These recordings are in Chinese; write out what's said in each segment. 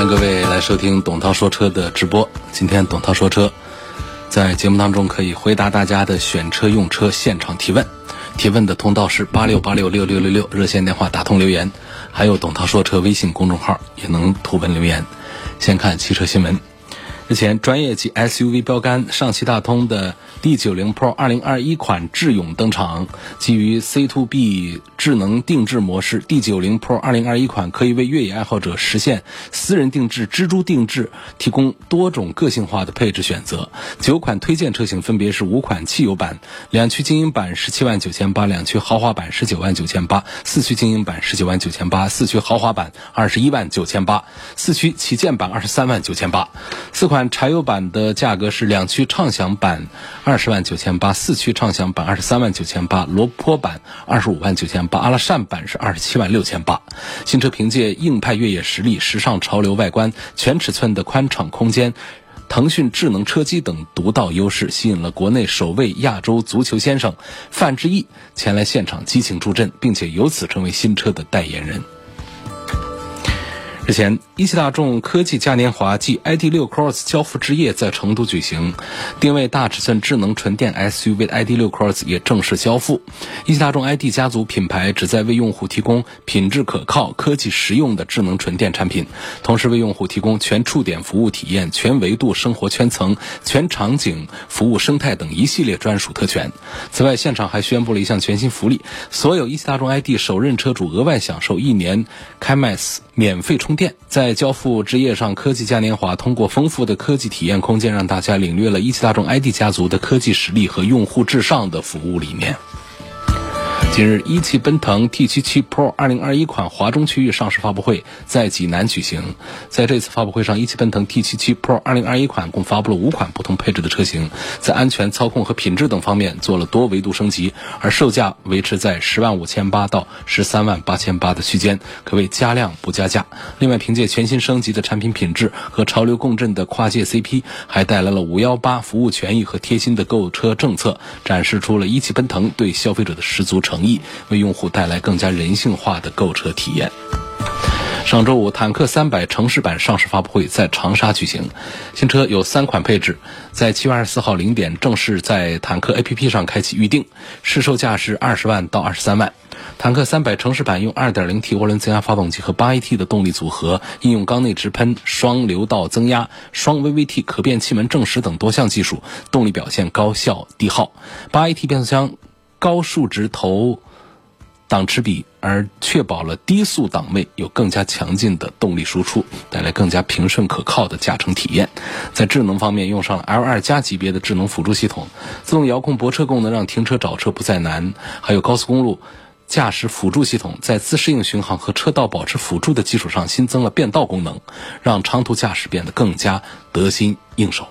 欢迎各位来收听董涛说车的直播。今天董涛说车在节目当中可以回答大家的选车用车现场提问，提问的通道是八六八六六六六六热线电话打通留言，还有董涛说车微信公众号也能图文留言。先看汽车新闻，日前专业级 SUV 标杆上汽大通的。D90 Pro 2021款智勇登场，基于 C to B 智能定制模式，D90 Pro 2021款可以为越野爱好者实现私人定制、蜘蛛定制提供多种个性化的配置选择。九款推荐车型分别是五款汽油版，两驱精英版十七万九千八，两驱豪华版十九万九千八，四驱精英版十九万九千八，四驱豪华版二十一万九千八，四驱旗舰版二十三万九千八。四款柴油版的价格是两驱畅享版。二十万九千八，四驱畅享版二十三万九千八，罗坡版二十五万九千八，阿拉善版是二十七万六千八。新车凭借硬派越野实力、时尚潮流外观、全尺寸的宽敞空间、腾讯智能车机等独到优势，吸引了国内首位亚洲足球先生范志毅前来现场激情助阵，并且由此成为新车的代言人。日前，一汽大众科技嘉年华暨 ID.6 Cross 交付之夜在成都举行，定位大尺寸智能纯电 SUV 的 ID.6 Cross 也正式交付。一汽大众 ID 家族品牌旨在为用户提供品质可靠、科技实用的智能纯电产品，同时为用户提供全触点服务体验、全维度生活圈层、全场景服务生态等一系列专属特权。此外，现场还宣布了一项全新福利：所有一汽大众 ID 首任车主额外享受一年开麦斯免费充在交付之夜上，科技嘉年华通过丰富的科技体验空间，让大家领略了一汽大众 ID 家族的科技实力和用户至上的服务理念。近日，一汽奔腾 T77 Pro 2021款华中区域上市发布会在济南举行。在这次发布会上，一汽奔腾 T77 Pro 2021款共发布了五款不同配置的车型，在安全、操控和品质等方面做了多维度升级，而售价维持在十万五千八到十三万八千八的区间，可谓加量不加价。另外，凭借全新升级的产品品质和潮流共振的跨界 CP，还带来了五幺八服务权益和贴心的购车政策，展示出了一汽奔腾对消费者的十足诚。意为用户带来更加人性化的购车体验。上周五，坦克三百城市版上市发布会在长沙举行。新车有三款配置，在七月二十四号零点正式在坦克 APP 上开启预定，市售价是二十万到二十三万。坦克三百城市版用二点零 T 涡轮增压发动机和八 AT 的动力组合，应用缸内直喷、双流道增压、双 VVT 可变气门正时等多项技术，动力表现高效低耗。八 AT 变速箱。高数值头档齿比，而确保了低速档位有更加强劲的动力输出，带来更加平顺可靠的驾乘体验。在智能方面，用上了 L2 加级别的智能辅助系统，自动遥控泊车功能让停车找车不再难。还有高速公路驾驶辅助系统，在自适应巡航和车道保持辅助的基础上，新增了变道功能，让长途驾驶变得更加得心应手。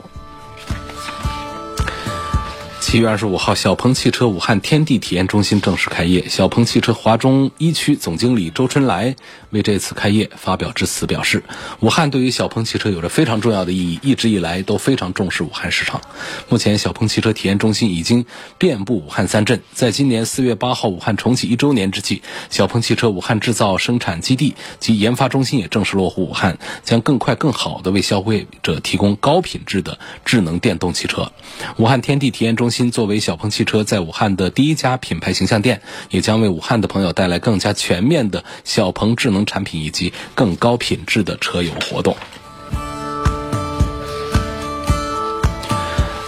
七月二十五号，小鹏汽车武汉天地体验中心正式开业。小鹏汽车华中一区总经理周春来为这次开业发表致辞，表示：武汉对于小鹏汽车有着非常重要的意义，一直以来都非常重视武汉市场。目前，小鹏汽车体验中心已经遍布武汉三镇。在今年四月八号武汉重启一周年之际，小鹏汽车武汉制造生产基地及研发中心也正式落户武汉，将更快更好的为消费者提供高品质的智能电动汽车。武汉天地体验中心。作为小鹏汽车在武汉的第一家品牌形象店，也将为武汉的朋友带来更加全面的小鹏智能产品以及更高品质的车友活动。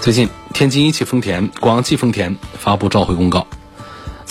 最近，天津一汽丰田、广汽丰田发布召回公告。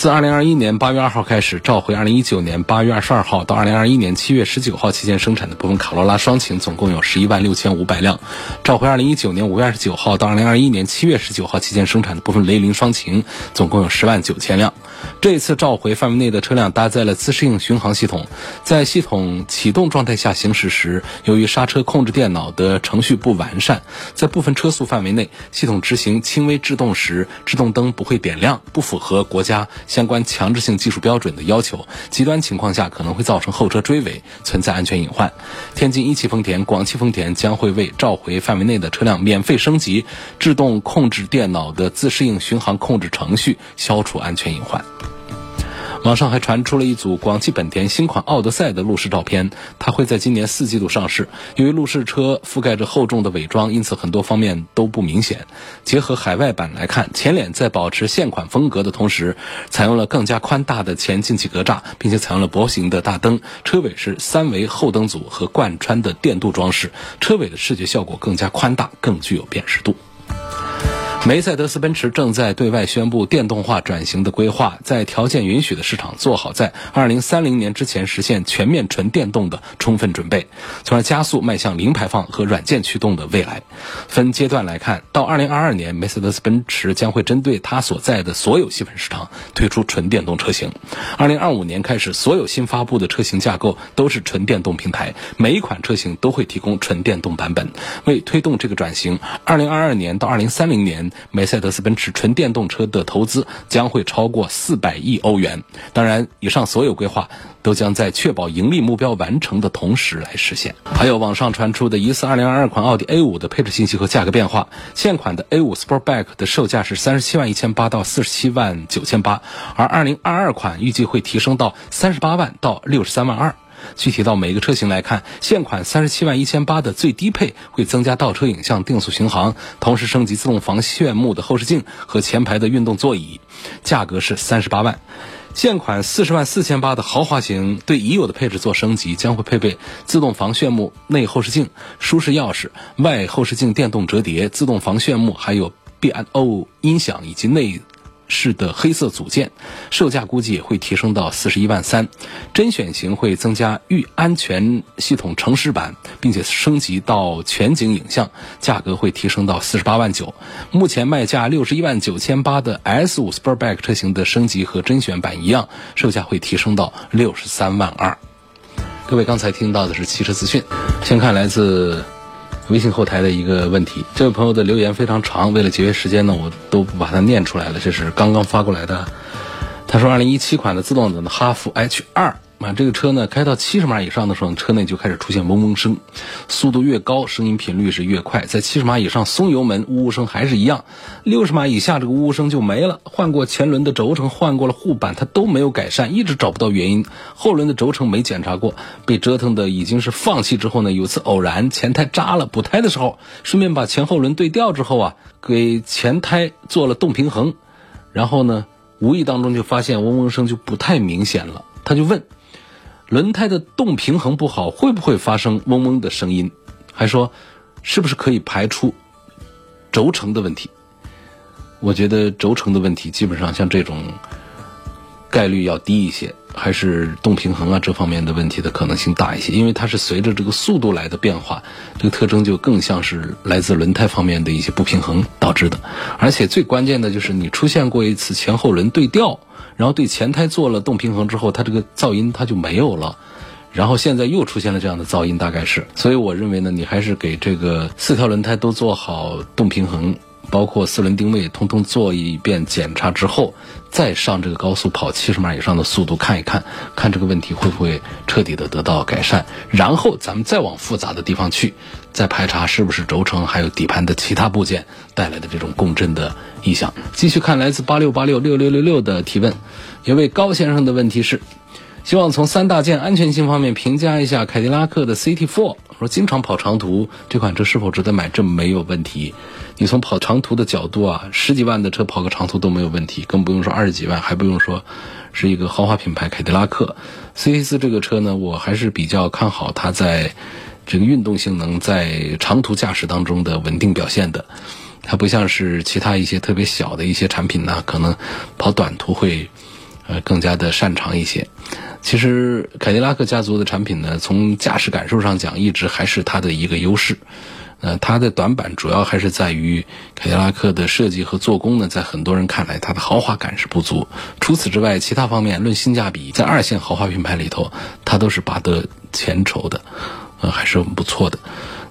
自2021年8月2号开始，召回2019年8月22号到2021年7月19号期间生产的部分卡罗拉双擎，总共有11万6500辆；召回2019年5月29号到2021年7月19号期间生产的部分雷凌双擎，总共有10万9000辆。这一次召回范围内的车辆搭载了自适应巡航系统，在系统启动状态下行驶时，由于刹车控制电脑的程序不完善，在部分车速范围内，系统执行轻微制动时，制动灯不会点亮，不符合国家相关强制性技术标准的要求，极端情况下可能会造成后车追尾，存在安全隐患。天津一汽丰田、广汽丰田将会为召回范围内的车辆免费升级制动控制电脑的自适应巡航控制程序，消除安全隐患。网上还传出了一组广汽本田新款奥德赛的路试照片，它会在今年四季度上市。由于路试车覆盖着厚重的伪装，因此很多方面都不明显。结合海外版来看，前脸在保持现款风格的同时，采用了更加宽大的前进气格栅，并且采用了薄型的大灯。车尾是三维后灯组和贯穿的电镀装饰，车尾的视觉效果更加宽大，更具有辨识度。梅赛德斯奔驰正在对外宣布电动化转型的规划，在条件允许的市场做好在二零三零年之前实现全面纯电动的充分准备，从而加速迈向零排放和软件驱动的未来。分阶段来看，到二零二二年，梅赛德斯奔驰将会针对它所在的所有细分市场推出纯电动车型。二零二五年开始，所有新发布的车型架构都是纯电动平台，每一款车型都会提供纯电动版本。为推动这个转型，二零二二年到二零三零年。梅赛德斯奔驰纯电动车的投资将会超过四百亿欧元。当然，以上所有规划都将在确保盈利目标完成的同时来实现。还有网上传出的疑似2022款奥迪 A5 的配置信息和价格变化。现款的 A5 Sportback 的售价是三十七万一千八到四十七万九千八，而2022款预计会提升到三十八万到六十三万二。具体到每个车型来看，现款三十七万一千八的最低配会增加倒车影像、定速巡航，同时升级自动防眩目的后视镜和前排的运动座椅，价格是三十八万。现款四十万四千八的豪华型对已有的配置做升级，将会配备自动防眩目内后视镜、舒适钥匙、外后视镜电动折叠、自动防眩目，还有 B&O 音响以及内。式的黑色组件，售价估计也会提升到四十一万三。甄选型会增加预安全系统城市版，并且升级到全景影像，价格会提升到四十八万九。目前卖价六十一万九千八的 S 五 Sportback 车型的升级和甄选版一样，售价会提升到六十三万二。各位刚才听到的是汽车资讯，先看来自。微信后台的一个问题，这位朋友的留言非常长，为了节约时间呢，我都不把它念出来了。这是刚刚发过来的，他说，二零一七款的自动挡的哈弗 H 二。啊，这个车呢，开到七十码以上的时候，车内就开始出现嗡嗡声，速度越高，声音频率是越快。在七十码以上松油门，呜呜声还是一样；六十码以下，这个呜呜声就没了。换过前轮的轴承，换过了护板，它都没有改善，一直找不到原因。后轮的轴承没检查过，被折腾的已经是放弃之后呢，有次偶然前胎扎了，补胎的时候，顺便把前后轮对调之后啊，给前胎做了动平衡，然后呢，无意当中就发现嗡嗡声就不太明显了，他就问。轮胎的动平衡不好，会不会发生嗡嗡的声音？还说，是不是可以排除轴承的问题？我觉得轴承的问题基本上像这种概率要低一些，还是动平衡啊这方面的问题的可能性大一些，因为它是随着这个速度来的变化，这个特征就更像是来自轮胎方面的一些不平衡导致的。而且最关键的就是你出现过一次前后轮对调。然后对前胎做了动平衡之后，它这个噪音它就没有了，然后现在又出现了这样的噪音，大概是，所以我认为呢，你还是给这个四条轮胎都做好动平衡，包括四轮定位，通通做一遍检查之后，再上这个高速跑七十码以上的速度看一看，看这个问题会不会彻底的得到改善，然后咱们再往复杂的地方去，再排查是不是轴承还有底盘的其他部件带来的这种共振的。异响。继续看来自八六八六六六六六的提问，一位高先生的问题是：希望从三大件安全性方面评价一下凯迪拉克的 CT4。说经常跑长途，这款车是否值得买？这没有问题。你从跑长途的角度啊，十几万的车跑个长途都没有问题，更不用说二十几万，还不用说是一个豪华品牌凯迪拉克 CT4 这个车呢，我还是比较看好它在这个运动性能在长途驾驶当中的稳定表现的。它不像是其他一些特别小的一些产品呢，可能跑短途会呃更加的擅长一些。其实凯迪拉克家族的产品呢，从驾驶感受上讲，一直还是它的一个优势。呃，它的短板主要还是在于凯迪拉克的设计和做工呢，在很多人看来，它的豪华感是不足。除此之外，其他方面论性价比，在二线豪华品牌里头，它都是拔得前筹的，呃，还是很不错的。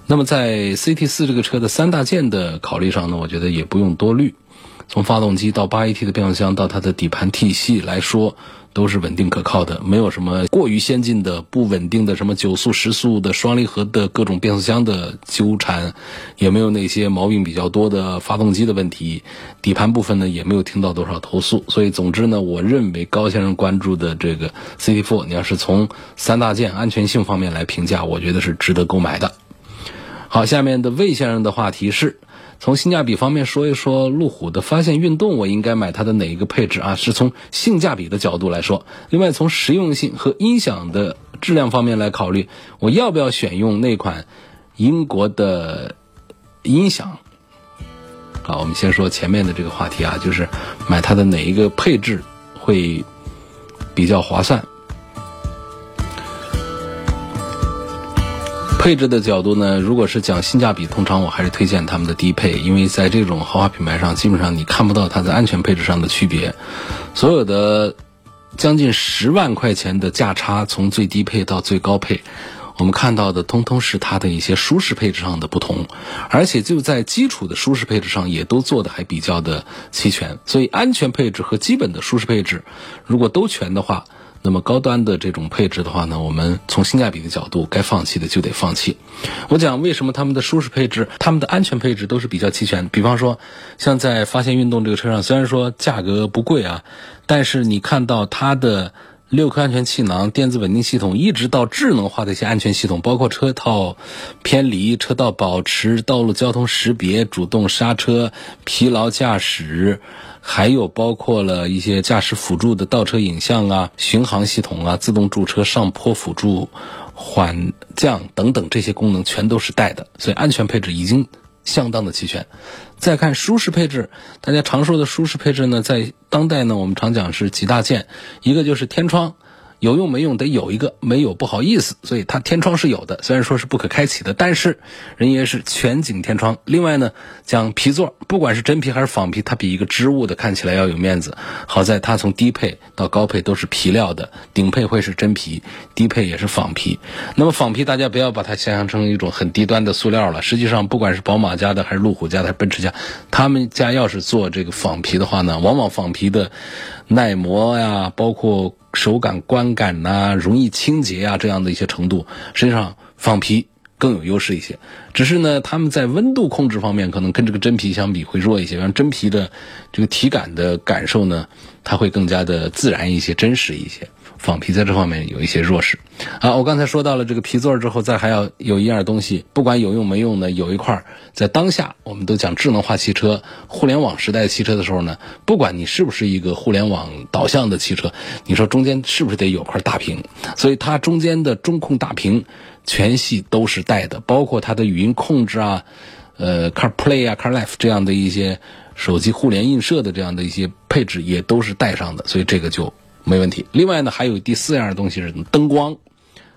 那么在 CT 四这个车的三大件的考虑上呢，我觉得也不用多虑。从发动机到八 AT 的变速箱到它的底盘体系来说，都是稳定可靠的，没有什么过于先进的不稳定的什么九速、十速的双离合的各种变速箱的纠缠，也没有那些毛病比较多的发动机的问题。底盘部分呢，也没有听到多少投诉。所以，总之呢，我认为高先生关注的这个 CT4，你要是从三大件安全性方面来评价，我觉得是值得购买的。好，下面的魏先生的话题是。从性价比方面说一说，路虎的发现运动，我应该买它的哪一个配置啊？是从性价比的角度来说。另外，从实用性和音响的质量方面来考虑，我要不要选用那款英国的音响？好，我们先说前面的这个话题啊，就是买它的哪一个配置会比较划算。配置的角度呢，如果是讲性价比，通常我还是推荐他们的低配，因为在这种豪华品牌上，基本上你看不到它在安全配置上的区别。所有的将近十万块钱的价差，从最低配到最高配，我们看到的通通是它的一些舒适配置上的不同，而且就在基础的舒适配置上，也都做的还比较的齐全。所以安全配置和基本的舒适配置，如果都全的话。那么高端的这种配置的话呢，我们从性价比的角度，该放弃的就得放弃。我讲为什么他们的舒适配置、他们的安全配置都是比较齐全。比方说，像在发现运动这个车上，虽然说价格不贵啊，但是你看到它的六颗安全气囊、电子稳定系统，一直到智能化的一些安全系统，包括车套偏离、车道保持、道路交通识别、主动刹车、疲劳驾驶。还有包括了一些驾驶辅助的倒车影像啊、巡航系统啊、自动驻车、上坡辅助、缓降等等这些功能全都是带的，所以安全配置已经相当的齐全。再看舒适配置，大家常说的舒适配置呢，在当代呢，我们常讲是几大件，一个就是天窗。有用没用得有一个，没有不好意思，所以它天窗是有的，虽然说是不可开启的，但是人家是全景天窗。另外呢，讲皮座，不管是真皮还是仿皮，它比一个织物的看起来要有面子。好在它从低配到高配都是皮料的，顶配会是真皮，低配也是仿皮。那么仿皮大家不要把它想象成一种很低端的塑料了，实际上不管是宝马家的还是路虎家的还是奔驰家，他们家要是做这个仿皮的话呢，往往仿皮的耐磨呀，包括。手感、观感呐，容易清洁啊，这样的一些程度，实际上仿皮更有优势一些。只是呢，他们在温度控制方面，可能跟这个真皮相比会弱一些。像真皮的这个体感的感受呢，它会更加的自然一些、真实一些。仿皮在这方面有一些弱势。啊，我刚才说到了这个皮座之后，再还要有一样东西，不管有用没用呢，有一块在当下我们都讲智能化汽车、互联网时代汽车的时候呢，不管你是不是一个互联网导向的汽车，你说中间是不是得有块大屏？所以它中间的中控大屏全系都是带的，包括它的语音控制啊，呃，CarPlay 啊，CarLife 这样的一些手机互联映射的这样的一些配置也都是带上的，所以这个就。没问题。另外呢，还有第四样东西是灯光。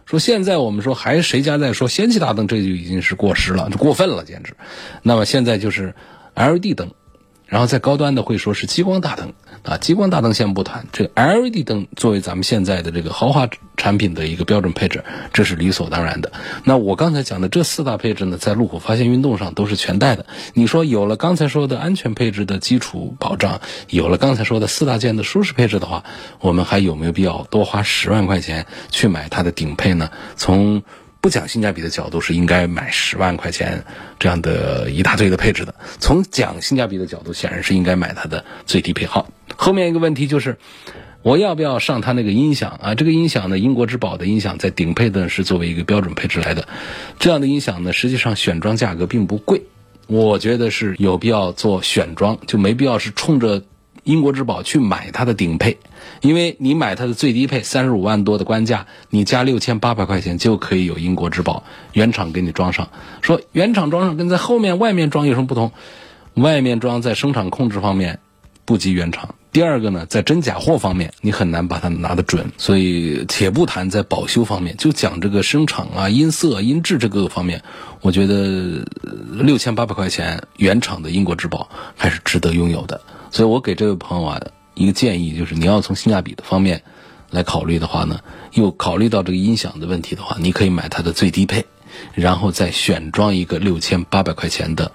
说现在我们说还谁家在说氙气大灯，这就已经是过时了，就过分了，简直。那么现在就是 LED 灯。然后在高端的会说是激光大灯啊，激光大灯先不谈，这个 LED 灯作为咱们现在的这个豪华产品的一个标准配置，这是理所当然的。那我刚才讲的这四大配置呢，在路虎发现运动上都是全带的。你说有了刚才说的安全配置的基础保障，有了刚才说的四大件的舒适配置的话，我们还有没有必要多花十万块钱去买它的顶配呢？从不讲性价比的角度是应该买十万块钱这样的一大堆的配置的。从讲性价比的角度，显然是应该买它的最低配。号，后面一个问题就是，我要不要上它那个音响啊？这个音响呢，英国之宝的音响在顶配的是作为一个标准配置来的。这样的音响呢，实际上选装价格并不贵，我觉得是有必要做选装，就没必要是冲着。英国之宝去买它的顶配，因为你买它的最低配三十五万多的官价，你加六千八百块钱就可以有英国之宝原厂给你装上。说原厂装上跟在后面外面装有什么不同？外面装在生产控制方面不及原厂，第二个呢，在真假货方面，你很难把它拿得准。所以，且不谈在保修方面，就讲这个声场啊、音色、音质这个方面，我觉得六千八百块钱原厂的英国之宝还是值得拥有的。所以我给这位朋友啊一个建议，就是你要从性价比的方面来考虑的话呢，又考虑到这个音响的问题的话，你可以买它的最低配，然后再选装一个六千八百块钱的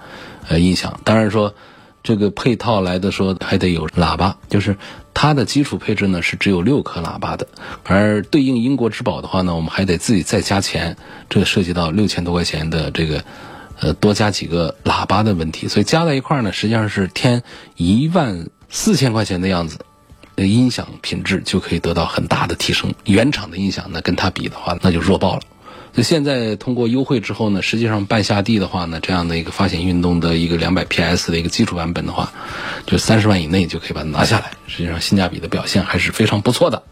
呃音响。当然说。这个配套来的说还得有喇叭，就是它的基础配置呢是只有六颗喇叭的，而对应英国之宝的话呢，我们还得自己再加钱，这涉及到六千多块钱的这个呃多加几个喇叭的问题，所以加在一块呢，实际上是添一万四千块钱的样子，音响品质就可以得到很大的提升。原厂的音响呢跟它比的话，那就弱爆了。就现在通过优惠之后呢，实际上半下地的话呢，这样的一个发显运动的一个两百 PS 的一个基础版本的话，就三十万以内就可以把它拿下来。实际上性价比的表现还是非常不错的。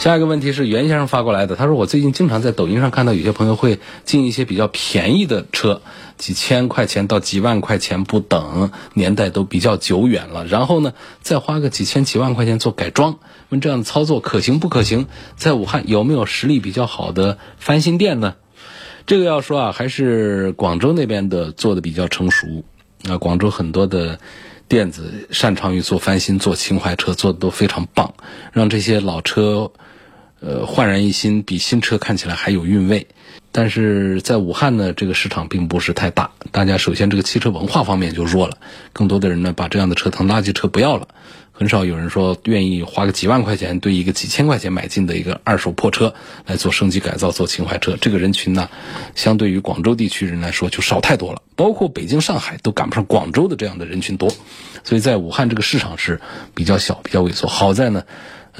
下一个问题是袁先生发过来的，他说我最近经常在抖音上看到有些朋友会进一些比较便宜的车，几千块钱到几万块钱不等，年代都比较久远了，然后呢再花个几千几万块钱做改装。问这样的操作可行不可行？在武汉有没有实力比较好的翻新店呢？这个要说啊，还是广州那边的做的比较成熟。啊，广州很多的店子擅长于做翻新、做情怀车，做的都非常棒，让这些老车呃焕然一新，比新车看起来还有韵味。但是在武汉呢，这个市场并不是太大，大家首先这个汽车文化方面就弱了，更多的人呢把这样的车当垃圾车不要了。很少有人说愿意花个几万块钱对一个几千块钱买进的一个二手破车来做升级改造、做情怀车。这个人群呢，相对于广州地区人来说就少太多了。包括北京、上海都赶不上广州的这样的人群多，所以在武汉这个市场是比较小、比较萎缩。好在呢，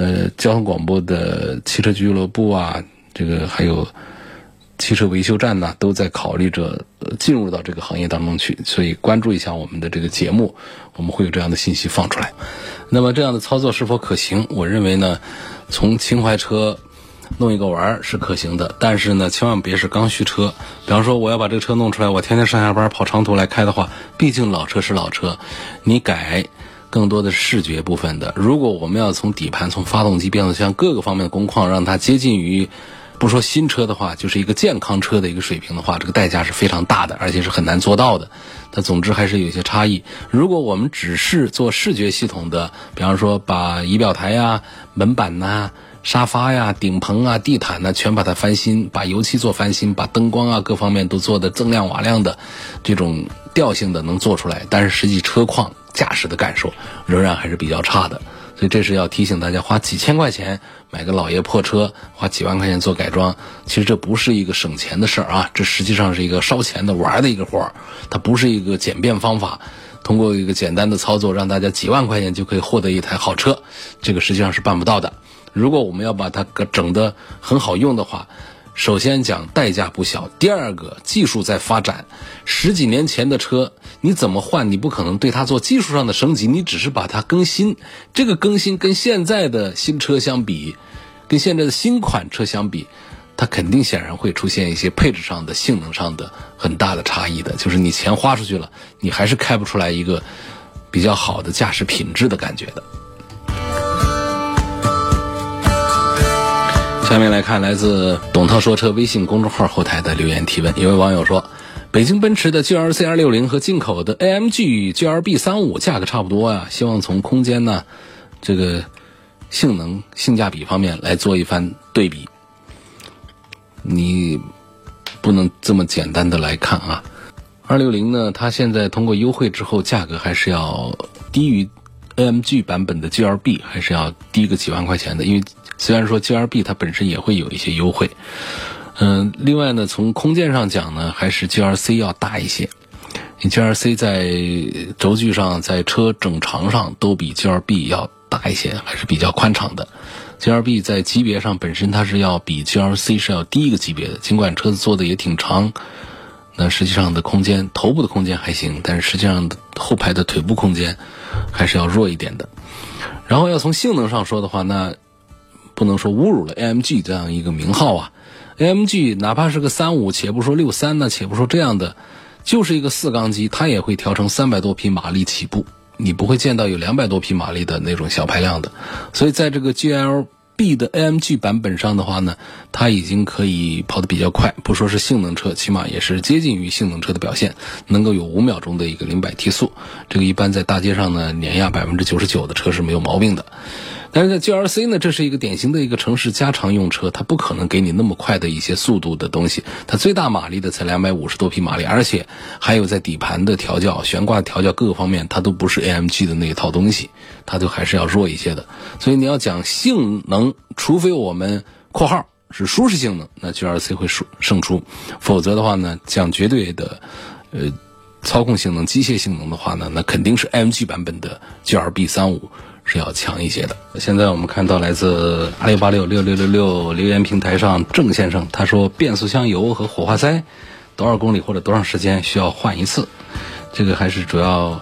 呃，交通广播的汽车俱乐部啊，这个还有。汽车维修站呢，都在考虑着进入到这个行业当中去，所以关注一下我们的这个节目，我们会有这样的信息放出来。那么这样的操作是否可行？我认为呢，从情怀车弄一个玩儿是可行的，但是呢，千万别是刚需车。比方说，我要把这个车弄出来，我天天上下班跑长途来开的话，毕竟老车是老车，你改更多的视觉部分的。如果我们要从底盘、从发动机、变速箱各个方面的工况让它接近于。不说新车的话，就是一个健康车的一个水平的话，这个代价是非常大的，而且是很难做到的。它总之还是有些差异。如果我们只是做视觉系统的，比方说把仪表台呀、门板呐、沙发呀、顶棚啊、地毯呐，全把它翻新，把油漆做翻新，把灯光啊各方面都做的锃亮瓦亮的，这种调性的能做出来，但是实际车况、驾驶的感受仍然还是比较差的。所以这是要提醒大家，花几千块钱买个老爷破车，花几万块钱做改装，其实这不是一个省钱的事儿啊，这实际上是一个烧钱的玩的一个活儿，它不是一个简便方法，通过一个简单的操作让大家几万块钱就可以获得一台好车，这个实际上是办不到的。如果我们要把它整得很好用的话，首先讲代价不小，第二个技术在发展，十几年前的车你怎么换？你不可能对它做技术上的升级，你只是把它更新。这个更新跟现在的新车相比，跟现在的新款车相比，它肯定显然会出现一些配置上的、性能上的很大的差异的。就是你钱花出去了，你还是开不出来一个比较好的驾驶品质的感觉的。下面来看来自董涛说车微信公众号后台的留言提问。一位网友说：“北京奔驰的 GLC 260和进口的 AMG GLB 35价格差不多啊，希望从空间呢、这个性能、性价比方面来做一番对比。你不能这么简单的来看啊。260呢，它现在通过优惠之后，价格还是要低于 AMG 版本的 GLB，还是要低个几万块钱的，因为。”虽然说 G R B 它本身也会有一些优惠，嗯，另外呢，从空间上讲呢，还是 G R C 要大一些。G R C 在轴距上，在车整长上都比 G R B 要大一些，还是比较宽敞的。G R B 在级别上本身它是要比 G R C 是要低一个级别的，尽管车子做的也挺长，那实际上的空间，头部的空间还行，但是实际上后排的腿部空间还是要弱一点的。然后要从性能上说的话，那不能说侮辱了 AMG 这样一个名号啊，AMG 哪怕是个三五，且不说六三呢，且不说这样的，就是一个四缸机，它也会调成三百多匹马力起步，你不会见到有两百多匹马力的那种小排量的。所以在这个 GL。B 的 AMG 版本上的话呢，它已经可以跑得比较快，不说是性能车，起码也是接近于性能车的表现，能够有五秒钟的一个零百提速，这个一般在大街上呢碾压百分之九十九的车是没有毛病的。但是在 GLC 呢，这是一个典型的一个城市加长用车，它不可能给你那么快的一些速度的东西。它最大马力的才两百五十多匹马力，而且还有在底盘的调教、悬挂调教各个方面，它都不是 AMG 的那一套东西，它就还是要弱一些的。所以你要讲性能，除非我们（括号是舒适性能），那 GLC 会胜胜出；否则的话呢，讲绝对的，呃，操控性能、机械性能的话呢，那肯定是 AMG 版本的 GLB 三五。是要强一些的。现在我们看到来自二六八六六六六六留言平台上郑先生，他说变速箱油和火花塞多少公里或者多长时间需要换一次？这个还是主要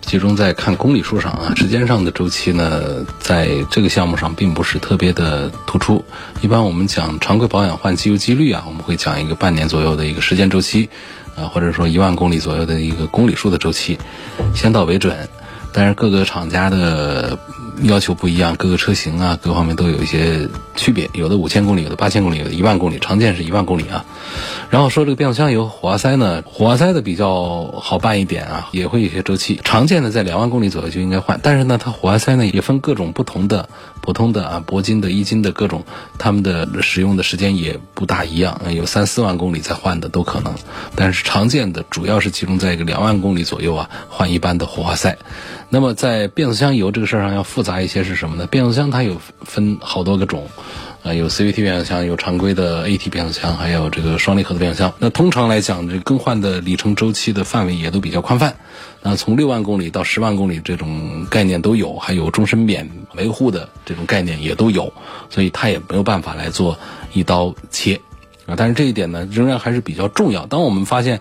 集中在看公里数上啊，时间上的周期呢，在这个项目上并不是特别的突出。一般我们讲常规保养换机油机滤啊，我们会讲一个半年左右的一个时间周期啊，或者说一万公里左右的一个公里数的周期，先到为准。但是各个厂家的要求不一样，各个车型啊，各方面都有一些区别。有的五千公里，有的八千公里，有的一万公里，常见是一万公里啊。然后说这个变速箱油、火花塞呢，火花塞的比较好办一点啊，也会有些周期，常见的在两万公里左右就应该换。但是呢，它火花塞呢也分各种不同的、普通的啊、铂金的、一金的各种，他们的使用的时间也不大一样，有三四万公里才换的都可能。但是常见的主要是集中在一个两万公里左右啊，换一般的火花塞。那么在变速箱油这个事儿上要复杂一些是什么呢？变速箱它有分好多个种，啊，有 CVT 变速箱，有常规的 AT 变速箱，还有这个双离合的变速箱。那通常来讲，这更换的里程周期的范围也都比较宽泛，那从六万公里到十万公里这种概念都有，还有终身免维护的这种概念也都有，所以它也没有办法来做一刀切啊。但是这一点呢，仍然还是比较重要。当我们发现。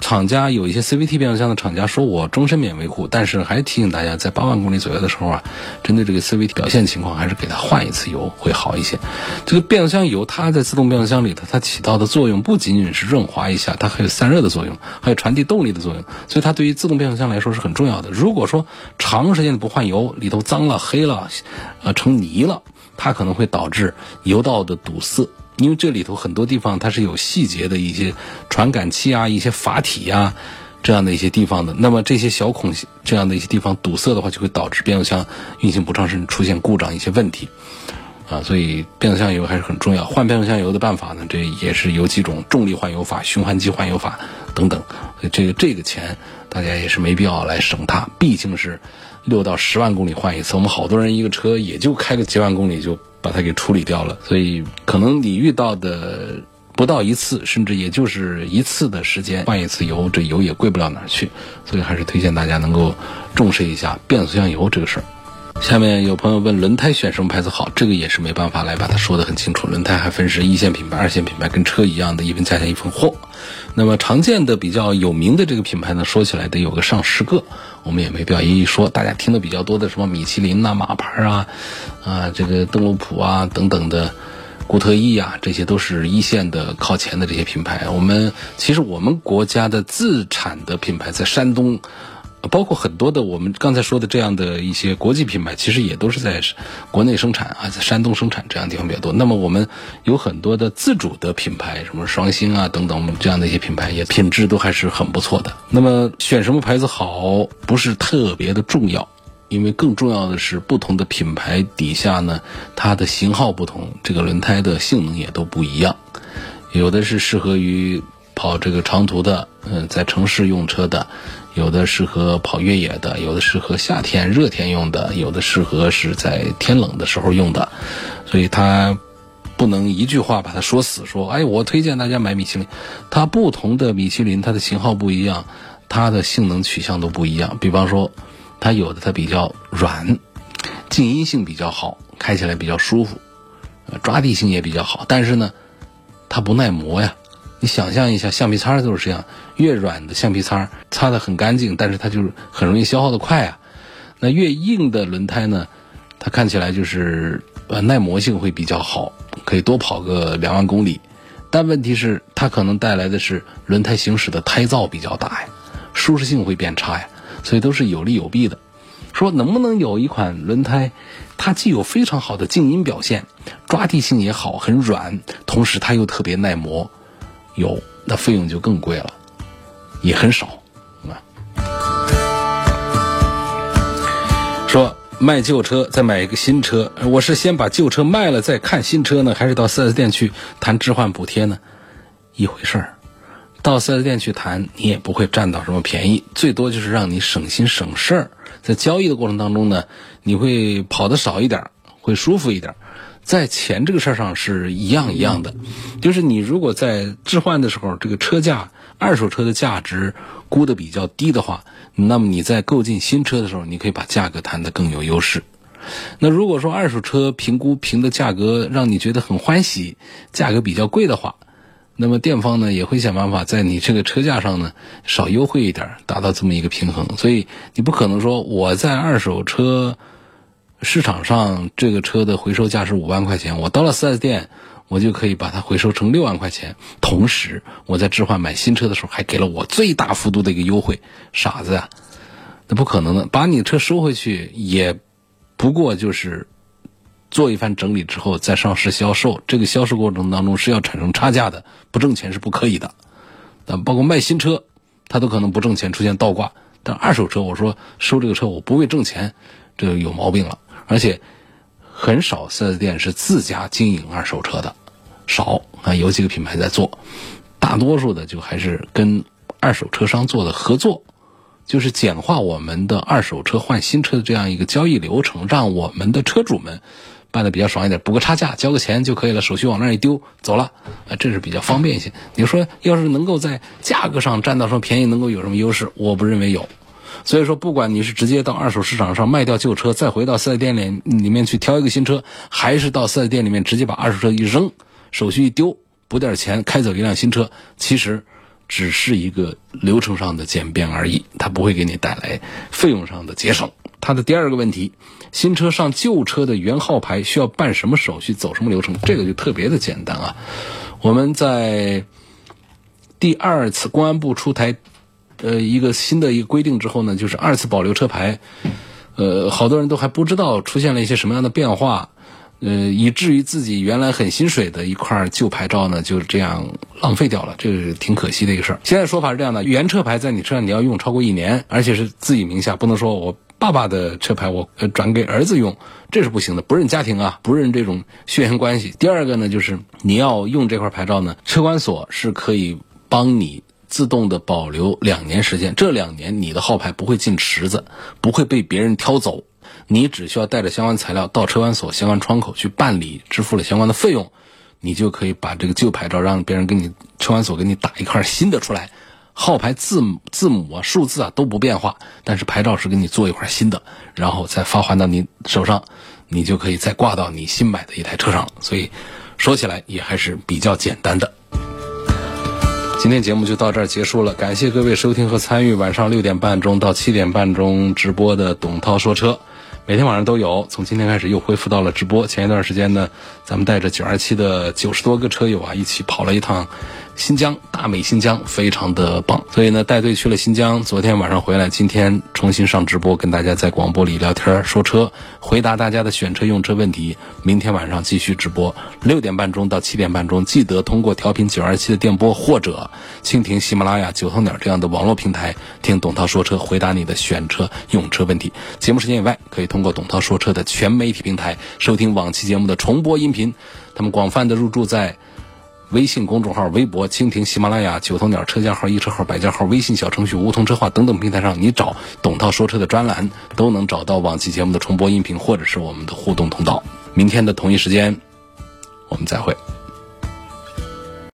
厂家有一些 CVT 变速箱的厂家说我终身免维护，但是还提醒大家，在八万公里左右的时候啊，针对这个 CVT 表现情况，还是给它换一次油会好一些。这个变速箱油它在自动变速箱里头，它起到的作用不仅仅是润滑一下，它还有散热的作用，还有传递动力的作用，所以它对于自动变速箱来说是很重要的。如果说长时间的不换油，里头脏了、黑了，呃，成泥了，它可能会导致油道的堵塞。因为这里头很多地方它是有细节的一些传感器啊、一些阀体呀这样的一些地方的，那么这些小孔这样的一些地方堵塞的话，就会导致变速箱运行不畅，甚至出现故障一些问题啊。所以变速箱油还是很重要。换变速箱油的办法呢，这也是有几种：重力换油法、循环机换油法等等。这个这个钱大家也是没必要来省它，毕竟是六到十万公里换一次，我们好多人一个车也就开个几万公里就。把它给处理掉了，所以可能你遇到的不到一次，甚至也就是一次的时间换一次油，这油也贵不了哪儿去，所以还是推荐大家能够重视一下变速箱油这个事儿。下面有朋友问轮胎选什么牌子好，这个也是没办法来把它说的很清楚。轮胎还分是一线品牌、二线品牌，跟车一样的一分价钱一分货。那么常见的比较有名的这个品牌呢，说起来得有个上十个，我们也没必要一一说。大家听的比较多的什么米其林呐、马牌啊、啊这个邓禄普啊等等的，固特异啊，这些都是一线的靠前的这些品牌。我们其实我们国家的自产的品牌在山东。包括很多的我们刚才说的这样的一些国际品牌，其实也都是在国内生产啊，在山东生产这样的地方比较多。那么我们有很多的自主的品牌，什么双星啊等等这样的一些品牌，也品质都还是很不错的。那么选什么牌子好，不是特别的重要，因为更重要的是不同的品牌底下呢，它的型号不同，这个轮胎的性能也都不一样。有的是适合于跑这个长途的，嗯，在城市用车的。有的适合跑越野的，有的适合夏天热天用的，有的适合是在天冷的时候用的，所以它不能一句话把它说死。说，哎，我推荐大家买米其林，它不同的米其林，它的型号不一样，它的性能取向都不一样。比方说，它有的它比较软，静音性比较好，开起来比较舒服，抓地性也比较好，但是呢，它不耐磨呀。你想象一下，橡皮擦都是这样，越软的橡皮擦擦得很干净，但是它就是很容易消耗的快啊。那越硬的轮胎呢，它看起来就是呃耐磨性会比较好，可以多跑个两万公里。但问题是，它可能带来的是轮胎行驶的胎噪比较大呀，舒适性会变差呀。所以都是有利有弊的。说能不能有一款轮胎，它既有非常好的静音表现，抓地性也好，很软，同时它又特别耐磨，有，那费用就更贵了，也很少，啊。说卖旧车再买一个新车，我是先把旧车卖了再看新车呢，还是到 4S 店去谈置换补贴呢？一回事儿。到 4S 店去谈，你也不会占到什么便宜，最多就是让你省心省事儿。在交易的过程当中呢，你会跑得少一点，会舒服一点。在钱这个事儿上是一样一样的，就是你如果在置换的时候，这个车价二手车的价值估的比较低的话，那么你在购进新车的时候，你可以把价格谈得更有优势。那如果说二手车评估评的价格让你觉得很欢喜，价格比较贵的话。那么店方呢也会想办法在你这个车价上呢少优惠一点，达到这么一个平衡。所以你不可能说我在二手车市场上这个车的回收价是五万块钱，我到了 4S 店我就可以把它回收成六万块钱，同时我在置换买新车的时候还给了我最大幅度的一个优惠，傻子呀，那不可能的，把你车收回去也不过就是。做一番整理之后再上市销售，这个销售过程当中是要产生差价的，不挣钱是不可以的。但包括卖新车，它都可能不挣钱，出现倒挂。但二手车，我说收这个车我不为挣钱，这有毛病了。而且很少四 S 店是自家经营二手车的，少啊，有几个品牌在做，大多数的就还是跟二手车商做的合作。就是简化我们的二手车换新车的这样一个交易流程，让我们的车主们办的比较爽一点，补个差价，交个钱就可以了，手续往那一丢，走了，啊，这是比较方便一些。你说要是能够在价格上占到什么便宜，能够有什么优势？我不认为有。所以说，不管你是直接到二手市场上卖掉旧车，再回到四 S 店里里面去挑一个新车，还是到四 S 店里面直接把二手车一扔，手续一丢，补点钱开走一辆新车，其实。只是一个流程上的简便而已，它不会给你带来费用上的节省。它的第二个问题，新车上旧车的原号牌需要办什么手续，走什么流程？这个就特别的简单啊。我们在第二次公安部出台呃一个新的一个规定之后呢，就是二次保留车牌，呃，好多人都还不知道出现了一些什么样的变化。呃，以至于自己原来很心水的一块旧牌照呢，就这样浪费掉了，这是挺可惜的一个事儿。现在说法是这样的：原车牌在你车上你要用超过一年，而且是自己名下，不能说我爸爸的车牌我转给儿子用，这是不行的，不认家庭啊，不认这种血缘关系。第二个呢，就是你要用这块牌照呢，车管所是可以帮你自动的保留两年时间，这两年你的号牌不会进池子，不会被别人挑走。你只需要带着相关材料到车管所相关窗口去办理，支付了相关的费用，你就可以把这个旧牌照让别人给你车管所给你打一块新的出来，号牌字母字母啊数字啊都不变化，但是牌照是给你做一块新的，然后再发还到你手上，你就可以再挂到你新买的一台车上了。所以说起来也还是比较简单的。今天节目就到这儿结束了，感谢各位收听和参与晚上六点半钟到七点半钟直播的董涛说车。每天晚上都有，从今天开始又恢复到了直播。前一段时间呢，咱们带着九二七的九十多个车友啊，一起跑了一趟。新疆大美新疆非常的棒，所以呢带队去了新疆。昨天晚上回来，今天重新上直播，跟大家在广播里聊天说车，回答大家的选车用车问题。明天晚上继续直播，六点半钟到七点半钟，记得通过调频九二七的电波或者蜻蜓、喜马拉雅、九头鸟这样的网络平台听董涛说车，回答你的选车用车问题。节目时间以外，可以通过董涛说车的全媒体平台收听往期节目的重播音频。他们广泛的入驻在。微信公众号、微博、蜻蜓、喜马拉雅、九头鸟车架号、一车号、百家号、微信小程序、梧桐车话等等平台上，你找董涛说车的专栏，都能找到往期节目的重播音频或者是我们的互动通道。明天的同一时间，我们再会。